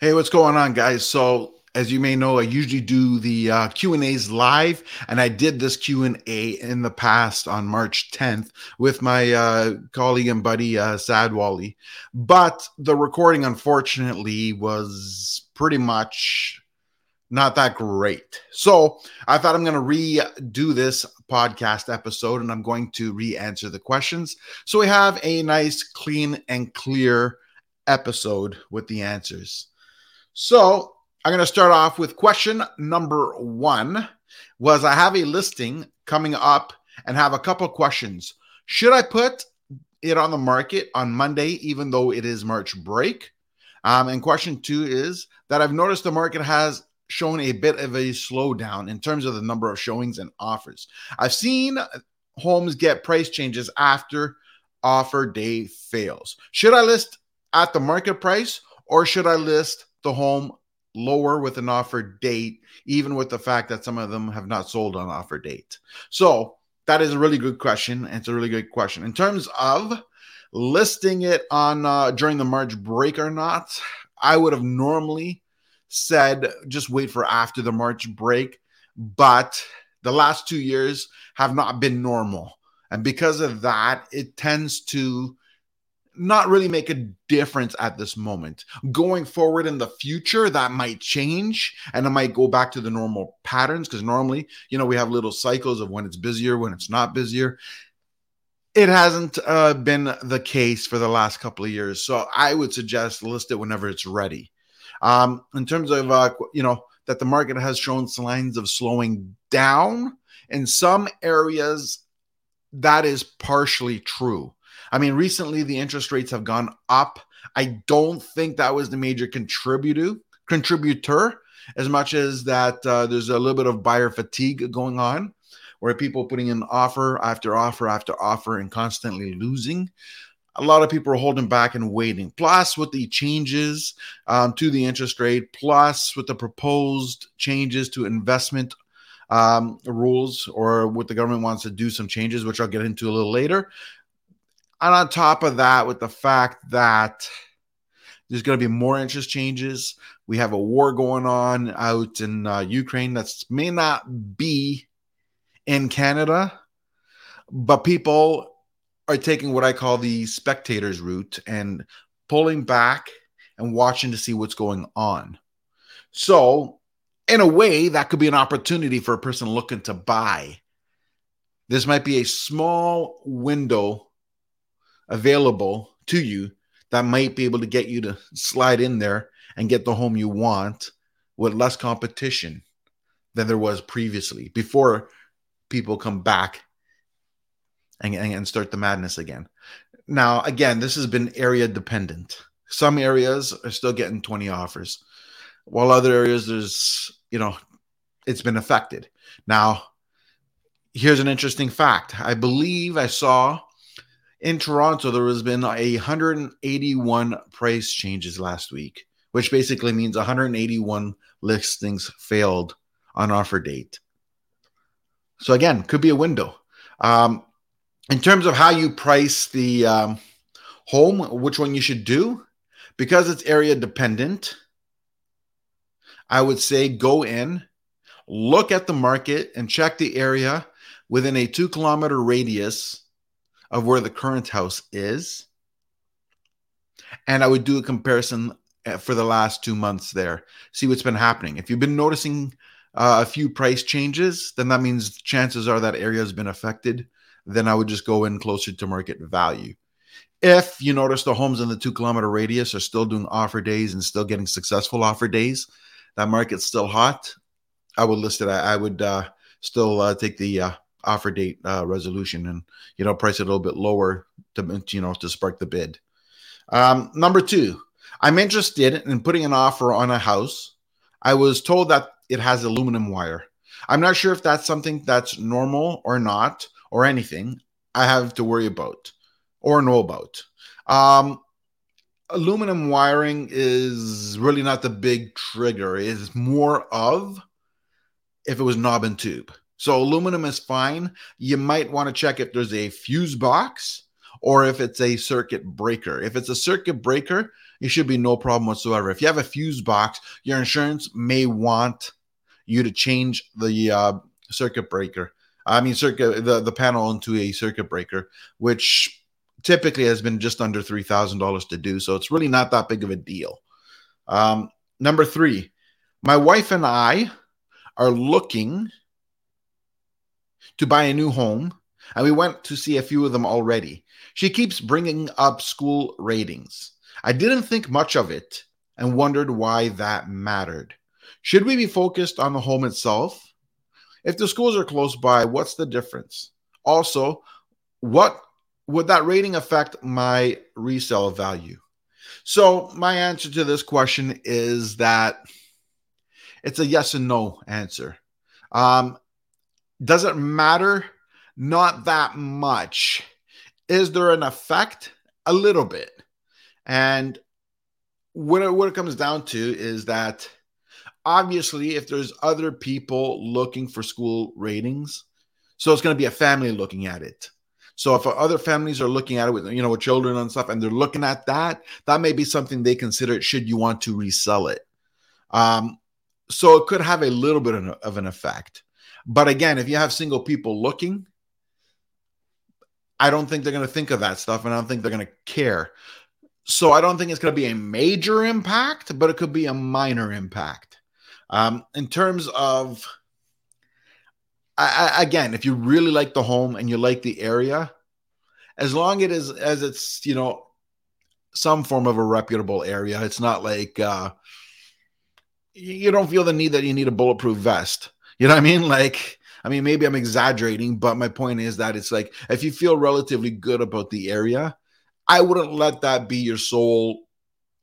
Hey, what's going on, guys? So, as you may know, I usually do the uh, Q and A's live, and I did this Q and A in the past on March 10th with my uh, colleague and buddy uh, Saad Wali. But the recording, unfortunately, was pretty much not that great. So I thought I'm going to redo this podcast episode, and I'm going to re-answer the questions, so we have a nice, clean, and clear episode with the answers. So I'm going to start off with question number one was I have a listing coming up and have a couple questions. Should I put it on the market on Monday, even though it is March break? Um, and question two is that I've noticed the market has shown a bit of a slowdown in terms of the number of showings and offers. I've seen homes get price changes after offer day fails. Should I list at the market price or should I list the home lower with an offer date, even with the fact that some of them have not sold on offer date? So that is a really good question. It's a really good question. In terms of listing it on uh, during the March break or not, I would have normally said just wait for after the March break, but the last two years have not been normal. And because of that, it tends to not really make a difference at this moment. Going forward in the future, that might change and it might go back to the normal patterns because normally, you know, we have little cycles of when it's busier, when it's not busier. It hasn't uh, been the case for the last couple of years. So I would suggest list it whenever it's ready. Um, in terms of, uh, you know, that the market has shown signs of slowing down in some areas, that is partially true. I mean, recently the interest rates have gone up. I don't think that was the major contributor contributor as much as that uh, there's a little bit of buyer fatigue going on where people putting in offer after offer after offer and constantly losing a lot of people are holding back and waiting. Plus, with the changes um, to the interest rate, plus with the proposed changes to investment um, rules, or what the government wants to do some changes, which I'll get into a little later. And on top of that, with the fact that there's going to be more interest changes, we have a war going on out in uh, Ukraine that may not be in Canada, but people are taking what I call the spectators route and pulling back and watching to see what's going on. So, in a way, that could be an opportunity for a person looking to buy. This might be a small window available to you that might be able to get you to slide in there and get the home you want with less competition than there was previously before people come back and, and start the madness again. Now, again, this has been area dependent. Some areas are still getting 20 offers, while other areas there's, you know, it's been affected. Now, here's an interesting fact. I believe I saw in Toronto there has been a 181 price changes last week, which basically means 181 listings failed on offer date. So again, could be a window. Um, in terms of how you price the um, home, which one you should do, because it's area dependent, I would say go in, look at the market, and check the area within a two kilometer radius of where the current house is. And I would do a comparison uh, for the last two months there, see what's been happening. If you've been noticing uh, a few price changes, then that means chances are that area has been affected then I would just go in closer to market value. If you notice the homes in the two kilometer radius are still doing offer days and still getting successful offer days, that market's still hot. I would list it. I, I would uh, still uh, take the uh, offer date uh, resolution and you know price it a little bit lower to you know to spark the bid. Um, number two, I'm interested in putting an offer on a house. I was told that it has aluminum wire. I'm not sure if that's something that's normal or not or anything I have to worry about or know about. Um, aluminum wiring is really not the big trigger. It's more of if it was knob and tube. So aluminum is fine. You might want to check if there's a fuse box or if it's a circuit breaker. If it's a circuit breaker, it should be no problem whatsoever. If you have a fuse box, your insurance may want you to change the uh, circuit breaker. I mean, circuit the, the panel into a circuit breaker, which typically has been just under three thousand dollars to do. So it's really not that big of a deal. Um, number three, my wife and I are looking to buy a new home, and we went to see a few of them already. She keeps bringing up school ratings. I didn't think much of it and wondered why that mattered. Should we be focused on the home itself? If the schools are close by, what's the difference? Also, what would that rating affect my resale value? So, my answer to this question is that it's a yes and no answer. Um, does it matter? Not that much. Is there an effect? A little bit. And what it, what it comes down to is that obviously, if there's other people looking for school ratings, so it's going to be a family looking at it. So if other families are looking at it with you know with children and stuff, and they're looking at that, that may be something they consider. Should you want to resell it? Um, so it could have a little bit of an effect. But again, if you have single people looking, I don't think they're going to think of that stuff, and I don't think they're going to care. So I don't think it's going to be a major impact, but it could be a minor impact. Um, in terms of, I, I, again, if you really like the home and you like the area, as long it is as it's you know some form of a reputable area, it's not like uh, you don't feel the need that you need a bulletproof vest. You know what I mean? Like, I mean, maybe I'm exaggerating, but my point is that it's like if you feel relatively good about the area, I wouldn't let that be your sole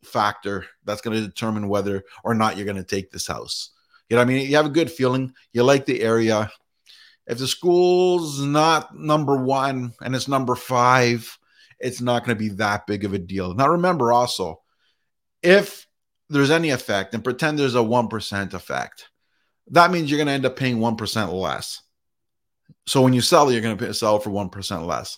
factor that's going to determine whether or not you're going to take this house. You know what I mean? You have a good feeling, you like the area. If the school's not number one and it's number five, it's not going to be that big of a deal. Now, remember also, if there's any effect and pretend there's a 1% effect, that means you're going to end up paying 1% less. So when you sell, you're going to sell for 1% less.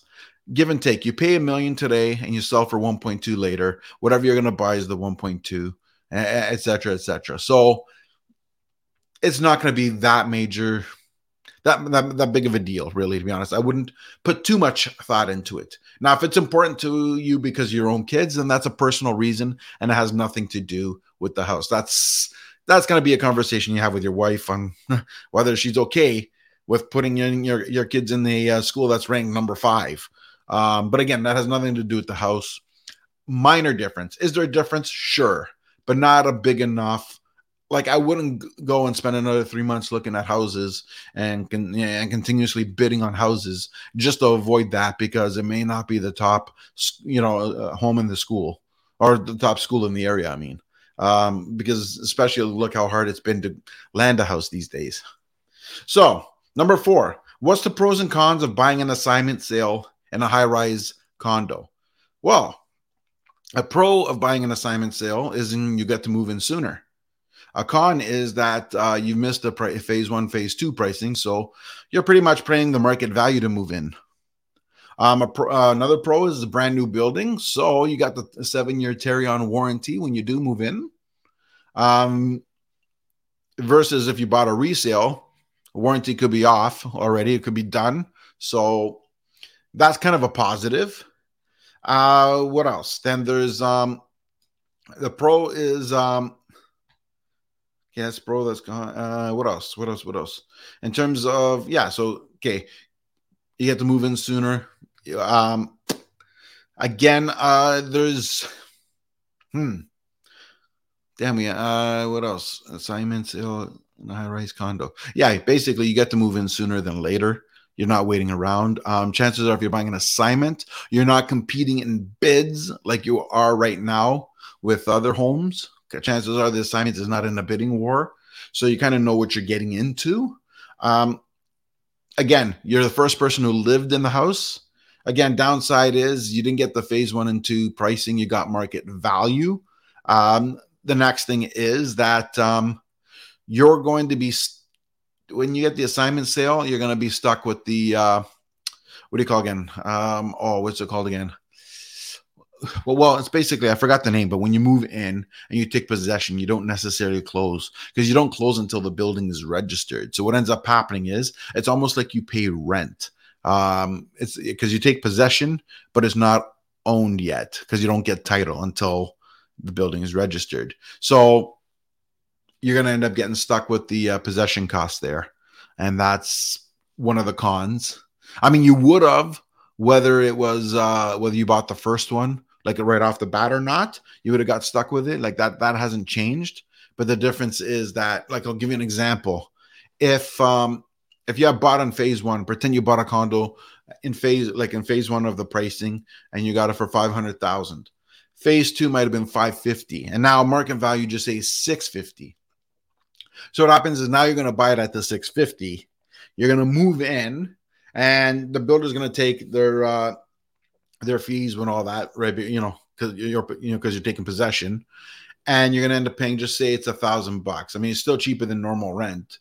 Give and take. You pay a million today and you sell for 1.2 later. Whatever you're going to buy is the 1.2, etc., etc. So it's not going to be that major, that, that, that big of a deal, really, to be honest. I wouldn't put too much thought into it. Now, if it's important to you because your own kids, then that's a personal reason and it has nothing to do with the house. That's that's going to be a conversation you have with your wife on whether she's okay with putting your your, your kids in the uh, school that's ranked number five. Um, but again, that has nothing to do with the house. Minor difference. Is there a difference? Sure, but not a big enough. Like I wouldn't go and spend another three months looking at houses and and continuously bidding on houses just to avoid that because it may not be the top, you know, uh, home in the school or the top school in the area. I mean, um, because especially look how hard it's been to land a house these days. So, number four, what's the pros and cons of buying an assignment sale in a high rise condo? Well, a pro of buying an assignment sale is you get to move in sooner. A con is that uh, you missed the phase one, phase two pricing, so you're pretty much paying the market value to move in. Um, pro, uh, another pro is a brand new building, so you got the seven year Tarion warranty when you do move in. Um, versus if you bought a resale, warranty could be off already; it could be done. So that's kind of a positive. Uh, what else? Then there's um, the pro is um, yes, pro. That's gone. Uh, what else? What else? What else? In terms of yeah, so okay, you get to move in sooner um, again, uh, there's, hmm, damn yeah. Uh, what else? Assignments, uh, high rise condo. Yeah, basically, you get to move in sooner than later. You're not waiting around. Um, chances are, if you're buying an assignment, you're not competing in bids like you are right now with other homes. Chances are the assignment is not in a bidding war, so you kind of know what you're getting into. Um, again, you're the first person who lived in the house. Again, downside is you didn't get the phase one and two pricing, you got market value. Um, the next thing is that um, you're going to be, st- when you get the assignment sale, you're going to be stuck with the, uh, what do you call again? Um, oh, what's it called again? well, well, it's basically I forgot the name, but when you move in and you take possession, you don't necessarily close because you don't close until the building is registered. So what ends up happening is it's almost like you pay rent. Um, it's because you take possession, but it's not owned yet because you don't get title until the building is registered. So you're going to end up getting stuck with the uh, possession cost there, and that's one of the cons. I mean, you would have whether it was uh, whether you bought the first one like right off the bat or not, you would have got stuck with it. Like that, that hasn't changed. But the difference is that, like, I'll give you an example. If um if you have bought on phase one, pretend you bought a condo in phase like in phase one of the pricing and you got it for 500,000. Phase two might have been 550, and now market value just say 650. So what happens is now you're going to buy it at the 650. You're going to move in, and the builder's going to take their uh, their fees and all that, right? You know, because you're you know because you're taking possession, and you're gonna end up paying just say it's a thousand bucks. I mean, it's still cheaper than normal rent.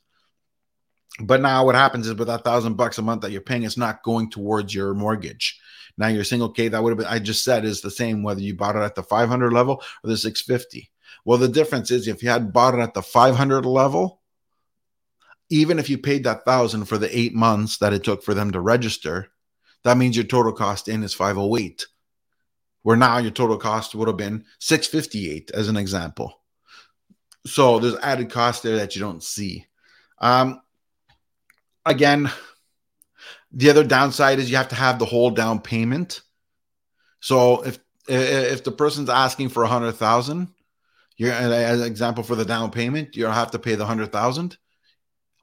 But now what happens is with that thousand bucks a month that you're paying, it's not going towards your mortgage. Now your single K that would have been I just said is the same whether you bought it at the 500 level or the 650. Well, the difference is if you had bought it at the 500 level, even if you paid that thousand for the eight months that it took for them to register, that means your total cost in is 508 where now your total cost would have been 658 as an example so there's added cost there that you don't see um, again the other downside is you have to have the whole down payment. So if if the person's asking for a hundred thousand you're as an example for the down payment you'll have to pay the hundred thousand.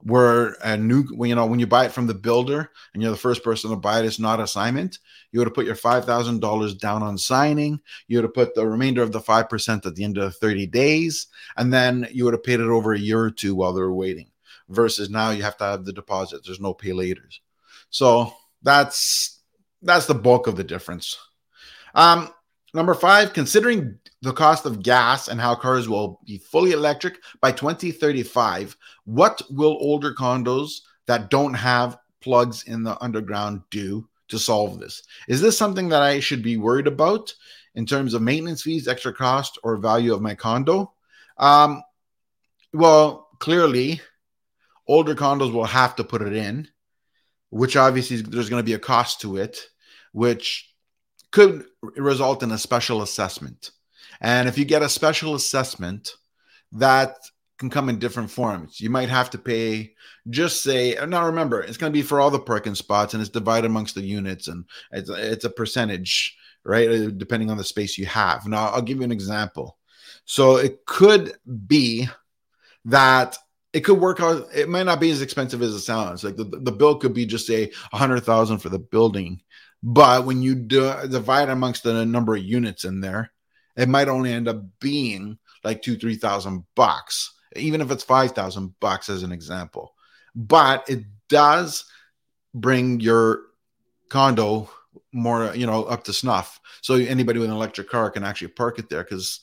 Where a new when you know when you buy it from the builder and you're the first person to buy it it's not assignment. You would have put your $5000 down on signing. You would have put the remainder of the 5% at the end of 30 days. And then you would have paid it over a year or two while they were waiting versus now you have to have the deposit there's no pay laters so that's that's the bulk of the difference um number five considering the cost of gas and how cars will be fully electric by 2035, what will older condos that don't have plugs in the underground do to solve this? Is this something that I should be worried about in terms of maintenance fees, extra cost, or value of my condo? Um, well, clearly, older condos will have to put it in, which obviously there's going to be a cost to it, which could result in a special assessment. And if you get a special assessment, that can come in different forms. You might have to pay, just say, now remember, it's going to be for all the parking spots and it's divided amongst the units and it's, it's a percentage, right? Depending on the space you have. Now, I'll give you an example. So it could be that it could work out. It might not be as expensive as it sounds. Like the, the bill could be just say a hundred thousand for the building, but when you do, divide amongst the number of units in there, it might only end up being like two, three thousand bucks, even if it's five thousand bucks as an example. But it does bring your condo more, you know, up to snuff. So anybody with an electric car can actually park it there because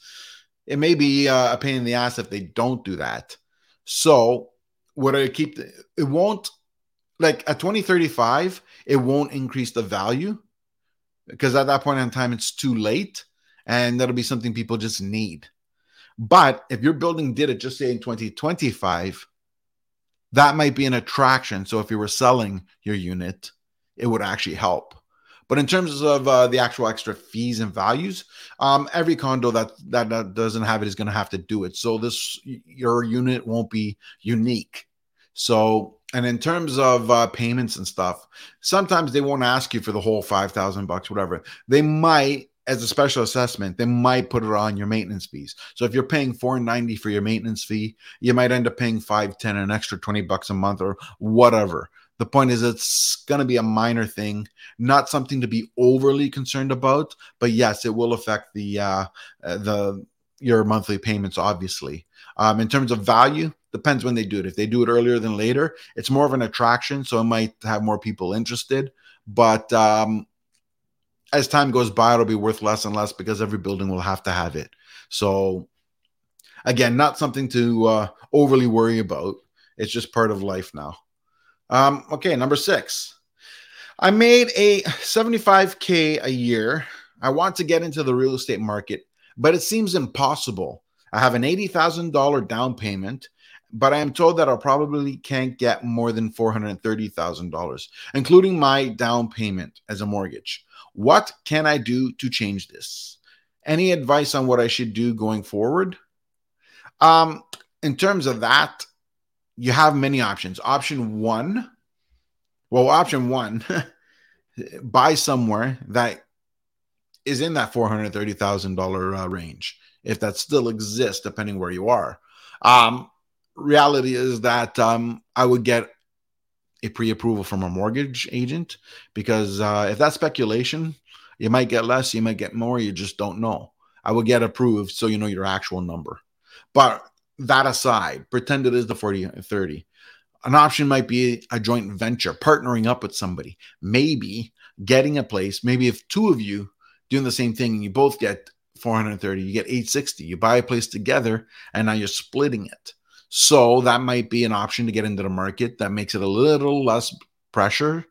it may be uh, a pain in the ass if they don't do that. So what I keep it won't like at 2035, it won't increase the value because at that point in time it's too late and that'll be something people just need. But if your building did it just say in 2025, that might be an attraction. So if you were selling your unit, it would actually help. But in terms of uh, the actual extra fees and values, um, every condo that, that, that doesn't have it is going to have to do it. So this your unit won't be unique. So and in terms of uh, payments and stuff, sometimes they won't ask you for the whole five thousand bucks, whatever. They might as a special assessment, they might put it on your maintenance fees. So if you're paying 490 for your maintenance fee, you might end up paying 510 an extra 20 bucks a month or whatever. The point is it's going to be a minor thing, not something to be overly concerned about, but yes, it will affect the uh, uh the your monthly payments obviously. Um, in terms of value, depends when they do it. If they do it earlier than later, it's more of an attraction, so it might have more people interested. But um, as time goes by, it'll be worth less and less because every building will have to have it. So, again, not something to uh, overly worry about. It's just part of life now. Um, okay, number six. I made a 75K a year I want to get into the real estate market, but it seems impossible. I have an $80,000 down payment, but I am told that I probably can't get more than $430,000, including my down payment as a mortgage. What can I do to change this? Any advice on what I should do going forward? Um, in terms of that, you have many options. Option one, well, option one, buy somewhere that is in that $430,000 uh, range, if that still exists, depending where you are. Um, reality is that um, I would get a pre-approval from a mortgage agent because uh, if that's speculation, you might get less, you might get more, you just don't know. I would get approved so you know your actual number. But that aside, pretend it is the 40 30. An option might be a joint venture, partnering up with somebody, maybe getting a place. Maybe if two of you doing the same thing and you both get 430, you get 860, you buy a place together and now you're splitting it. So that might be an option to get into the market that makes it a little less pressure.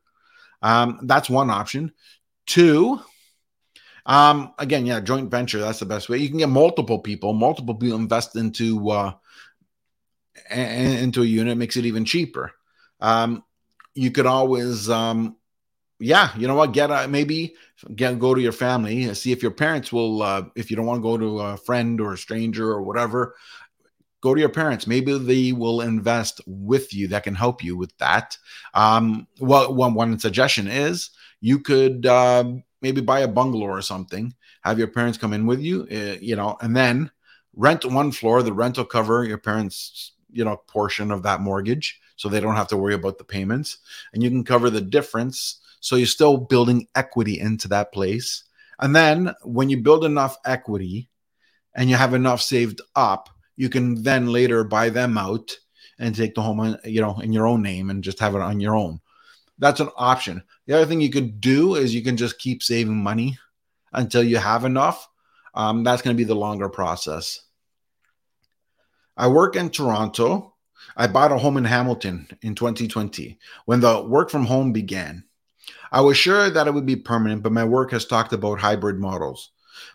Um, that's one option. Two, um, again, yeah, joint venture. That's the best way. You can get multiple people, multiple people invest into uh, into a unit, makes it even cheaper. Um, you could always, um, yeah, you know what? Get a, maybe get go to your family, see if your parents will. Uh, if you don't want to go to a friend or a stranger or whatever, go to your parents. Maybe they will invest with you that can help you with that. Um, well, one, one suggestion is you could uh, maybe buy a bungalow or something, have your parents come in with you, uh, you know, and then rent one floor. The rent will cover your parents' you know portion of that mortgage, so they don't have to worry about the payments, and you can cover the difference. So you're still building equity into that place. And then when you build enough equity and you have enough saved up, you can then later buy them out and take the home, you know, in your own name and just have it on your own. That's an option. The other thing you could do is you can just keep saving money until you have enough. Um, that's going to be the longer process. I work in Toronto. I bought a home in Hamilton in 2020 when the work from home began. I was sure that it would be permanent, but my work has talked about hybrid models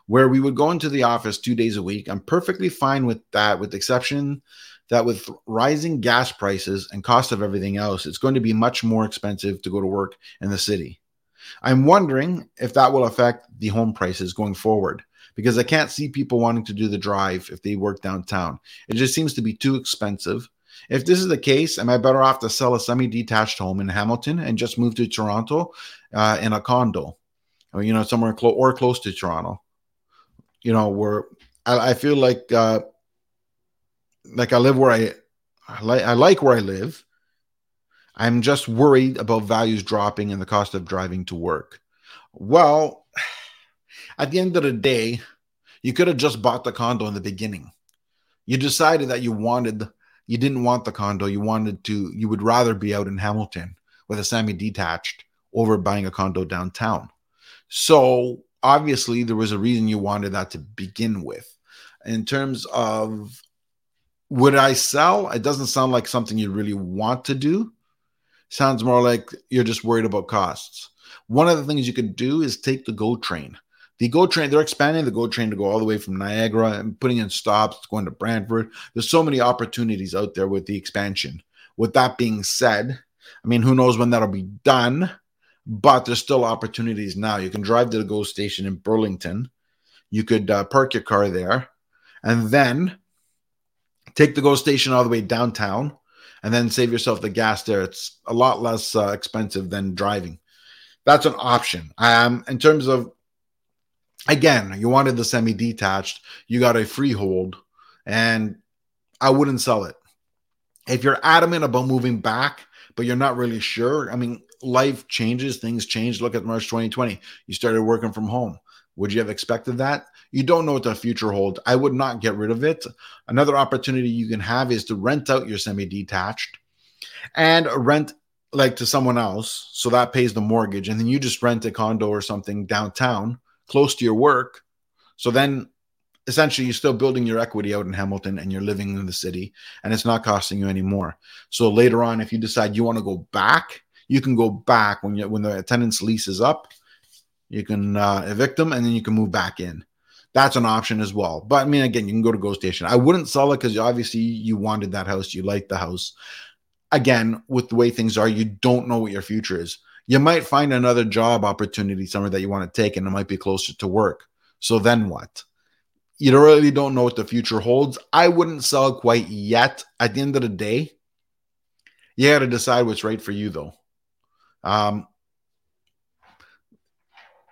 where we would go into the office two days a week. I'm perfectly fine with that, with the exception that with rising gas prices and cost of everything else, it's going to be much more expensive to go to work in the city. I'm wondering if that will affect the home prices going forward because I can't see people wanting to do the drive if they work downtown. It just seems to be too expensive. If this is the case, am I better off to sell a semi detached home in Hamilton and just move to Toronto uh, in a condo? Or, you know, somewhere close or close to Toronto you know, where I, I feel like uh, like I live where I, I like I like where I live. I'm just worried about values dropping and the cost of driving to work. Well, at the end of the day, you could have just bought the condo in the beginning. You decided that you wanted you didn't want the condo, you wanted to you would rather be out in Hamilton with a semi detached over buying a condo downtown. So obviously there was a reason you wanted that to begin with. In terms of would I sell? It doesn't sound like something you really want to do. Sounds more like you're just worried about costs. One of the things you could do is take the GO train. The GO train, they're expanding the GO train to go all the way from Niagara and putting in stops, going to Brantford. There's so many opportunities out there with the expansion. With that being said, I mean, who knows when that'll be done? but there's still opportunities now. You can drive to the GO station in Burlington. You could uh, park your car there and then take the GO station all the way downtown and then save yourself the gas there. It's a lot less uh, expensive than driving. That's an option. Um, in terms of, again, you wanted the semi detached, you got a freehold, and I wouldn't sell it. If you're adamant about moving back, but you're not really sure, I mean, life changes, things change. Look at March 2020. You started working from home. Would you have expected that? You don't know what the future holds. I would not get rid of it. Another opportunity you can have is to rent out your semi detached and rent like to someone else. So that pays the mortgage. And then you just rent a condo or something downtown close to your work. So then essentially you're still building your equity out in Hamilton and you're living in the city and it's not costing you anymore. So later on, if you decide you want to go back you can go back when you when the attendance lease is up. You can uh, evict them and then you can move back in. That's an option as well. But I mean, again, you can go to Go Station. I wouldn't sell it because obviously you wanted that house, you liked the house. Again, with the way things are, you don't know what your future is. You might find another job opportunity somewhere that you want to take, and it might be closer to work. So then what? You really don't know what the future holds. I wouldn't sell quite yet. At the end of the day, you got to decide what's right for you, though. Um,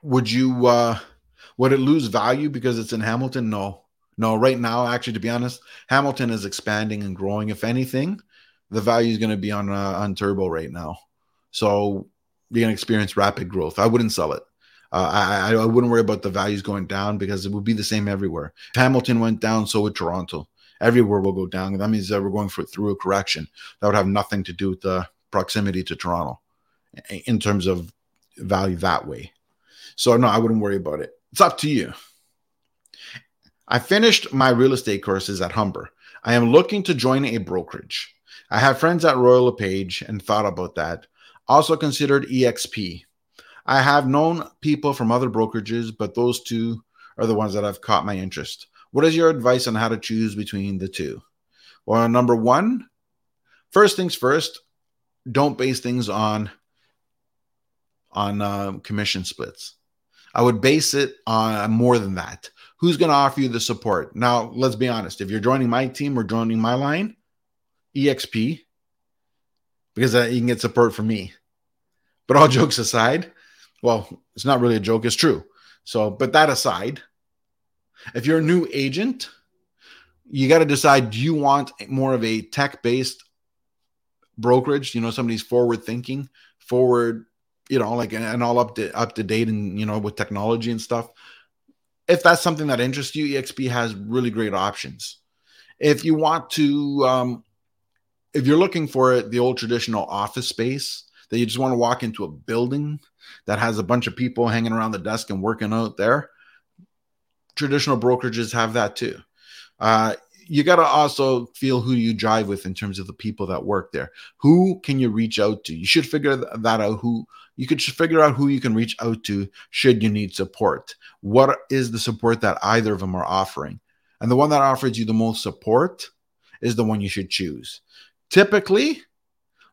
would you uh, would it lose value because it's in Hamilton? No, no. Right now, actually, to be honest, Hamilton is expanding and growing. If anything, the value is going to be on uh, on Turbo right now. So you're going to experience rapid growth. I wouldn't sell it. Uh, I, I wouldn't worry about the values going down because it would be the same everywhere. If Hamilton went down, so would Toronto. Everywhere will go down. That means that we're going for, through a correction. That would have nothing to do with the proximity to Toronto in terms of value that way. So no, I wouldn't worry about it. It's up to you. I finished my real estate courses at Humber. I am looking to join a brokerage. I have friends at Royal LePage and thought about that. Also considered EXP. I have known people from other brokerages, but those two are the ones that have caught my interest. What is your advice on how to choose between the two? Well, number one, first things first, don't base things on on uh, commission splits. I would base it on more than that. Who's going to offer you the support? Now, let's be honest. If you're joining my team or joining my line, EXP, because you can get support from me. But all jokes aside, well, it's not really a joke, it's true. So, but that aside, if you're a new agent, you got to decide do you want more of a tech based brokerage, you know, somebody's forward thinking, forward you know, like and all up to up to date and you know with technology and stuff. If that's something that interests you, EXP has really great options. If you want to, um, if you're looking for it, the old traditional office space that you just want to walk into a building that has a bunch of people hanging around the desk and working out there, traditional brokerages have that too. Uh, you got to also feel who you drive with in terms of the people that work there. Who can you reach out to? You should figure that out. Who you could figure out who you can reach out to should you need support. What is the support that either of them are offering? And the one that offers you the most support is the one you should choose. Typically,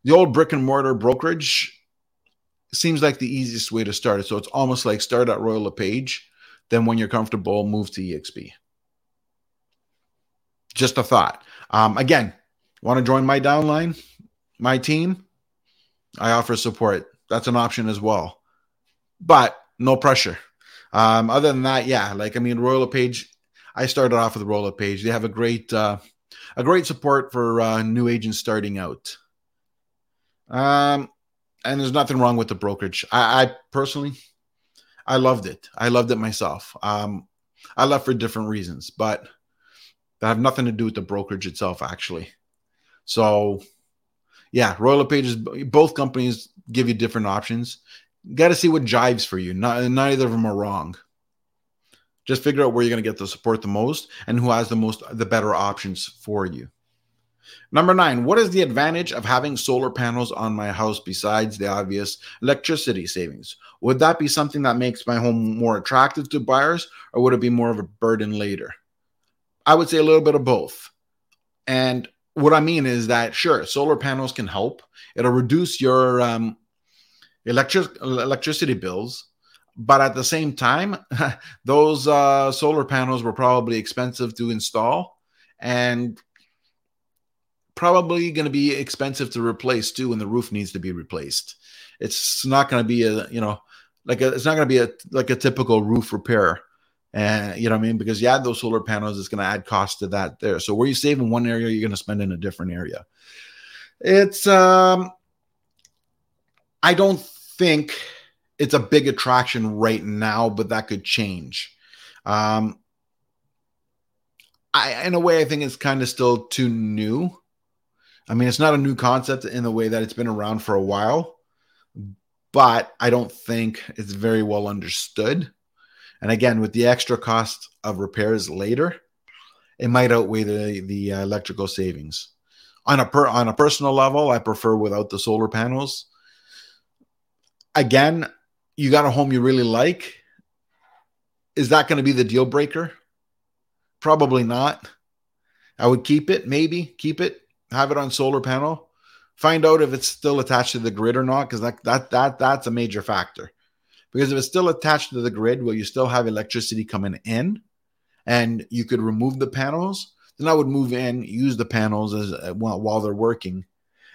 the old brick and mortar brokerage seems like the easiest way to start it. So it's almost like start at Royal LePage, then when you're comfortable, move to EXP. Just a thought. Um, again, want to join my downline, my team? I offer support. That's an option as well, but no pressure. Um, other than that, yeah, like I mean, Royal Page. I started off with Royal Page. They have a great, uh, a great support for uh, new agents starting out. Um, and there's nothing wrong with the brokerage. I, I personally, I loved it. I loved it myself. Um, I left for different reasons, but that have nothing to do with the brokerage itself, actually. So, yeah, Royal LePages, both companies give you different options. Got to see what jives for you. Not, neither of them are wrong. Just figure out where you're going to get the support the most and who has the most, the better options for you. Number nine, what is the advantage of having solar panels on my house besides the obvious electricity savings? Would that be something that makes my home more attractive to buyers, or would it be more of a burden later? I would say a little bit of both. And what I mean is that sure, solar panels can help. It'll reduce your um, electric electricity bills, but at the same time, those uh, solar panels were probably expensive to install and probably going to be expensive to replace too when the roof needs to be replaced. It's not going to be a you know like a, it's not going to be a like a typical roof repair and you know what I mean? Because you add those solar panels, it's going to add cost to that there. So where you save in one area, you're going to spend in a different area. It's um I don't think it's a big attraction right now, but that could change. Um I in a way I think it's kind of still too new. I mean, it's not a new concept in the way that it's been around for a while, but I don't think it's very well understood. And again, with the extra cost of repairs later, it might outweigh the the uh, electrical savings. On a per on a personal level, I prefer without the solar panels. Again, you got a home you really like. Is that going to be the deal breaker? Probably not. I would keep it, maybe keep it, have it on solar panel. Find out if it's still attached to the grid or not, because that that that that's a major factor. Because if it's still attached to the grid, will you still have electricity coming in, and you could remove the panels, then I would move in, use the panels as uh, while, they're working,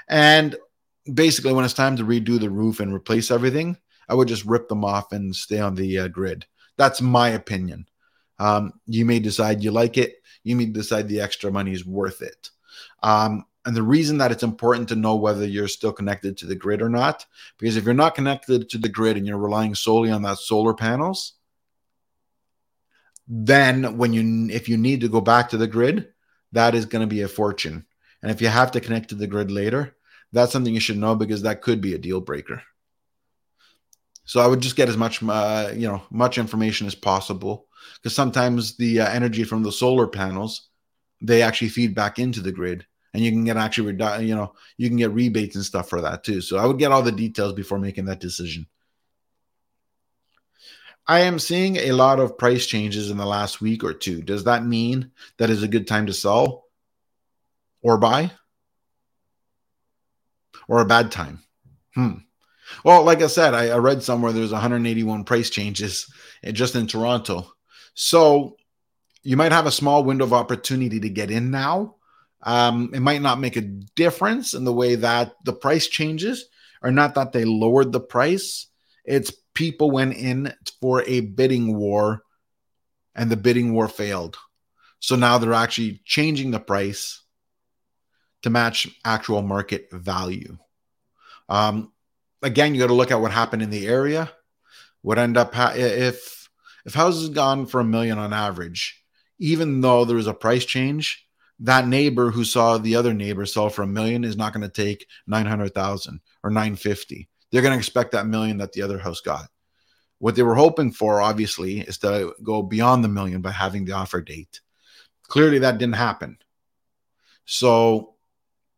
and basically when it's time to redo the roof and replace everything, I would just rip them off and stay on the uh, grid. That's my opinion. Um, you may decide you like it. You may decide the extra money is worth it. Um, and the reason that it's important to know whether you're still connected to the grid or not, because if you're not connected to the grid and you're relying solely on that solar panels, then when you if you need to go back to the grid, that is going to be a fortune. And if you have to connect to the grid later, that's something you should know because that could be a deal breaker. So I would just get as much, uh, you know, much information as possible because sometimes the uh, energy from the solar panels they actually feed back into the grid, and you can get actually, you know, you can get rebates and stuff for that too. So I would get all the details before making that decision. I am seeing a lot of price changes in the last week or two. Does that mean that is a good time to sell or buy? Or a bad time? Hmm. Well, like I said, I, I read somewhere there's 181 price changes just in Toronto. So you might have a small window of opportunity to get in now. Um, it might not make a difference in the way that the price changes, or not that they lowered the price. It's people went in for a bidding war and the bidding war failed. So now they're actually changing the price to match actual market value. Um, again, you got to look at what happened in the area. What end up ha- if if houses gone for a million on average, even though there was a price change, that neighbor who saw the other neighbor sell for a million is not going to take nine hundred thousand or nine fifty. They're going to expect that million that the other house got. What they were hoping for, obviously, is to go beyond the million by having the offer date. Clearly, that didn't happen. So,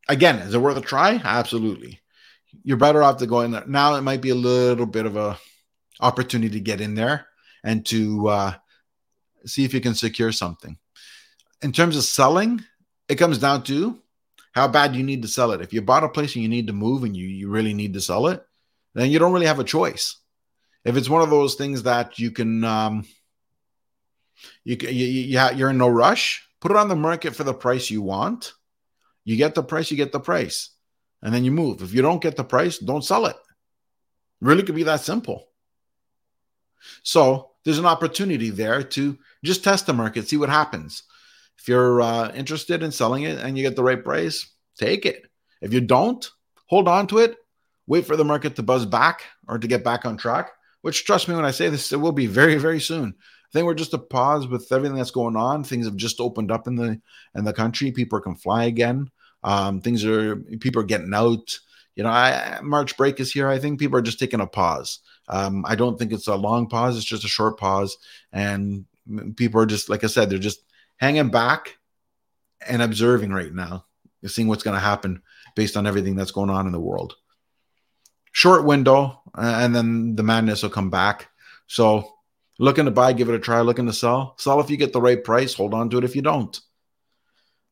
again, is it worth a try? Absolutely you're better off to go in there. Now it might be a little bit of a opportunity to get in there and to uh, see if you can secure something. In terms of selling, it comes down to how bad you need to sell it. If you bought a place and you need to move and you, you really need to sell it, then you don't really have a choice. If it's one of those things that you can, um, you, you, you, you're in no rush, put it on the market for the price you want. You get the price, you get the price and then you move. If you don't get the price, don't sell it. Really could be that simple. So there's an opportunity there to just test the market, see what happens. If you're uh, interested in selling it and you get the right price, take it. If you don't, hold on to it, wait for the market to buzz back or to get back on track, which trust me when I say this, it will be very, very soon. I think we're just a pause with everything that's going on. Things have just opened up in the in the country. People can fly again. Um, things are people are getting out. You know, I, March break is here. I think people are just taking a pause. Um, I don't think it's a long pause. It's just a short pause, and people are just like I said, they're just hanging back and observing right now, seeing what's going to happen based on everything that's going on in the world. Short window, uh, and then the madness will come back. So, looking to buy, give it a try. Looking to sell, sell if you get the right price. Hold on to it if you don't.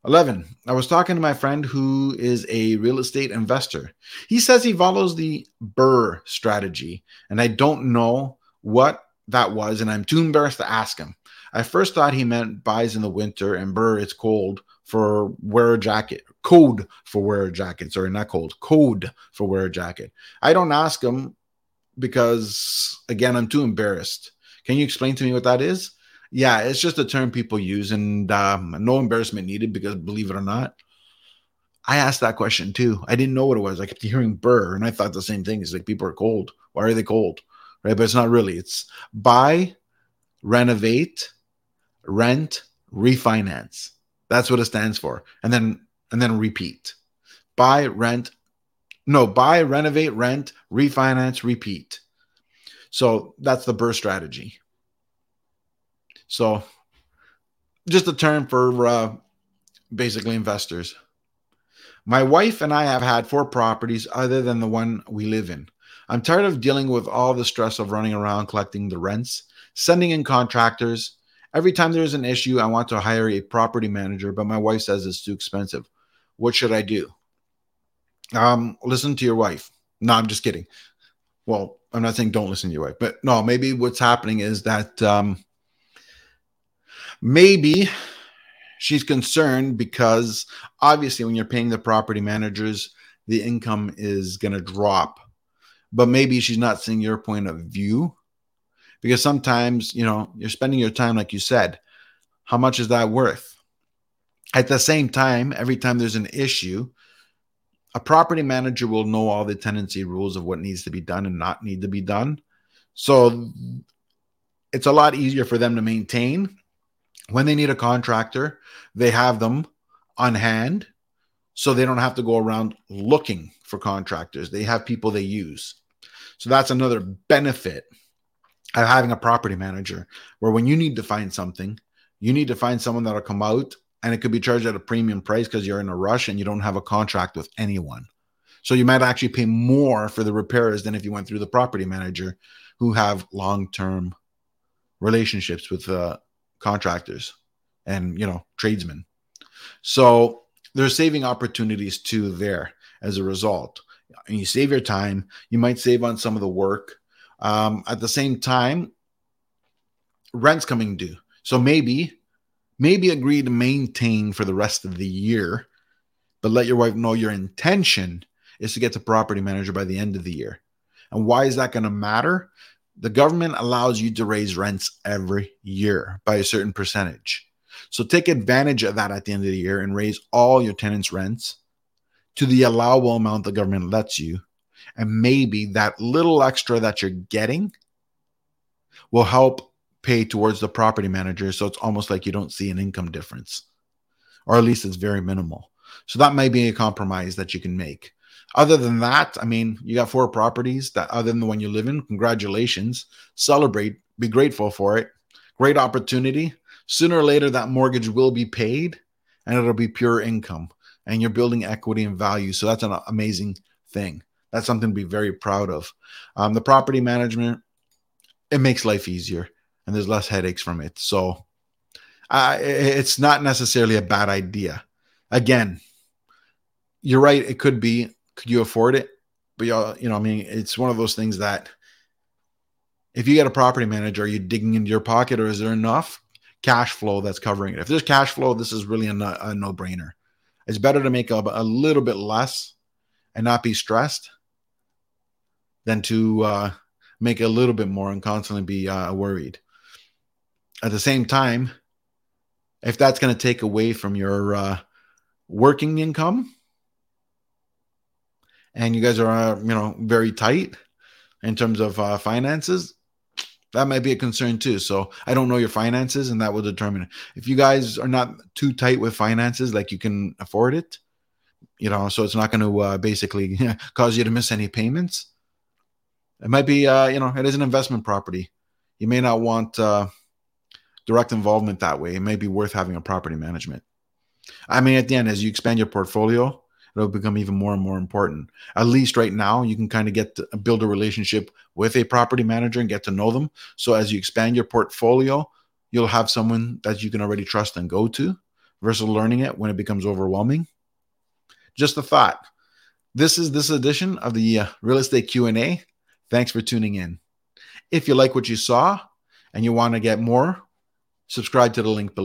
11. I was talking to my friend who is a real estate investor. He says he follows the BRRRR strategy, and I don't know what that was, and I'm too embarrassed to ask him. I first thought he meant buys in the winter and BRRRR it's cold for wear a jacket. Code for wear a jacket. Sorry, not cold. Code for wear a jacket. I don't ask him because, again, I'm too embarrassed. Can you explain to me what that is? yeah, it's just a term people use, and um, no embarrassment needed because believe it or not, I asked that question too. I didn't know what it was. I kept hearing burr, and I thought the same thing. It's like people are cold. Why are they cold? Right? But it's not really. It's buy, renovate, rent, refinance. That's what it stands for. And then and then repeat. Buy, rent, no, buy, renovate, rent, refinance, repeat. So that's the BRRRR strategy. So, just a term for uh, basically investors. My wife and I have had four properties other than the one we live in. I'm tired of dealing with all the stress of running around collecting the rents, sending in contractors. Every time there's an issue, I want to hire a property manager, but my wife says it's too expensive. What should I do? Um, listen to your wife. No, I'm just kidding. Well, I'm not saying don't listen to your wife, but no, maybe what's happening is that um, maybe she's concerned because obviously when you're paying the property managers, the income is going to drop. But maybe she's not seeing your point of view because sometimes, you know, you're spending your time, like you said. How much is that worth? At the same time, every time there's an issue, a property manager will know all the tenancy rules of what needs to be done and not need to be done. So it's a lot easier for them to maintain. When they need a contractor, they have them on hand so they don't have to go around looking for contractors. They have people they use. So that's another benefit of having a property manager where when you need to find something, you need to find someone that'll come out and it could be charged at a premium price because you're in a rush and you don't have a contract with anyone. So you might actually pay more for the repairs than if you went through the property manager who have long-term relationships with uh, contractors and you know tradesmen. So there's saving opportunities too there as a result. And you save your time. You might save on some of the work. Um, at the same time, rent's coming due. So maybe maybe agree to maintain for the rest of the year, but let your wife know your intention is to get to property manager by the end of the year. And why is that going to matter? The government allows you to raise rents every year by a certain percentage. So take advantage of that at the end of the year and raise all your tenants' rents to the allowable amount the government lets you. And maybe that little extra that you're getting will help pay towards the property manager. So it's almost like you don't see an income difference, or at least it's very minimal. So that might be a compromise that you can make. Other than that, I mean, you got four properties that other than the one you live in, congratulations. Celebrate, be grateful for it. Great opportunity. Sooner or later, that mortgage will be paid and it'll be pure income. And you're building equity and value. So that's an amazing thing. That's something to be very proud of. Um, the property management, it makes life easier and there's less headaches from it. So uh, it's not necessarily a bad idea. Again, you're right. It could be. Could you afford it? But y'all, you know, I mean, it's one of those things that if you get a property manager, are you digging into your pocket, or is there enough cash flow that's covering it? If there's cash flow, this is really a, no, a no-brainer. It's better to make a, a, little bit less and not be stressed than to uh, make a little bit more and constantly be uh, worried at the same time, if that's going to take away from your uh, working income, and you guys are uh, you know very tight in terms of uh, finances, that might be a concern too. So I don't know your finances, and that will determine it. If you guys are not too tight with finances, like you can afford it, you know, so it's not going to uh, basically cause you to miss any payments. It might be, uh, you know, it is an investment property. You may not want uh, direct involvement that way, it may be worth having a property management. I mean, at the end, as you expand your portfolio, it'll become even more and more important. At least right now, you can kind of get to build a relationship with a property manager and get to know them. So as you expand your portfolio, you'll have someone that you can already trust and go to versus learning it when it becomes overwhelming. Just a thought. This is this edition of the uh, real estate Q&A. Thanks for tuning in. If you like what you saw and you want to get more, subscribe to the link below.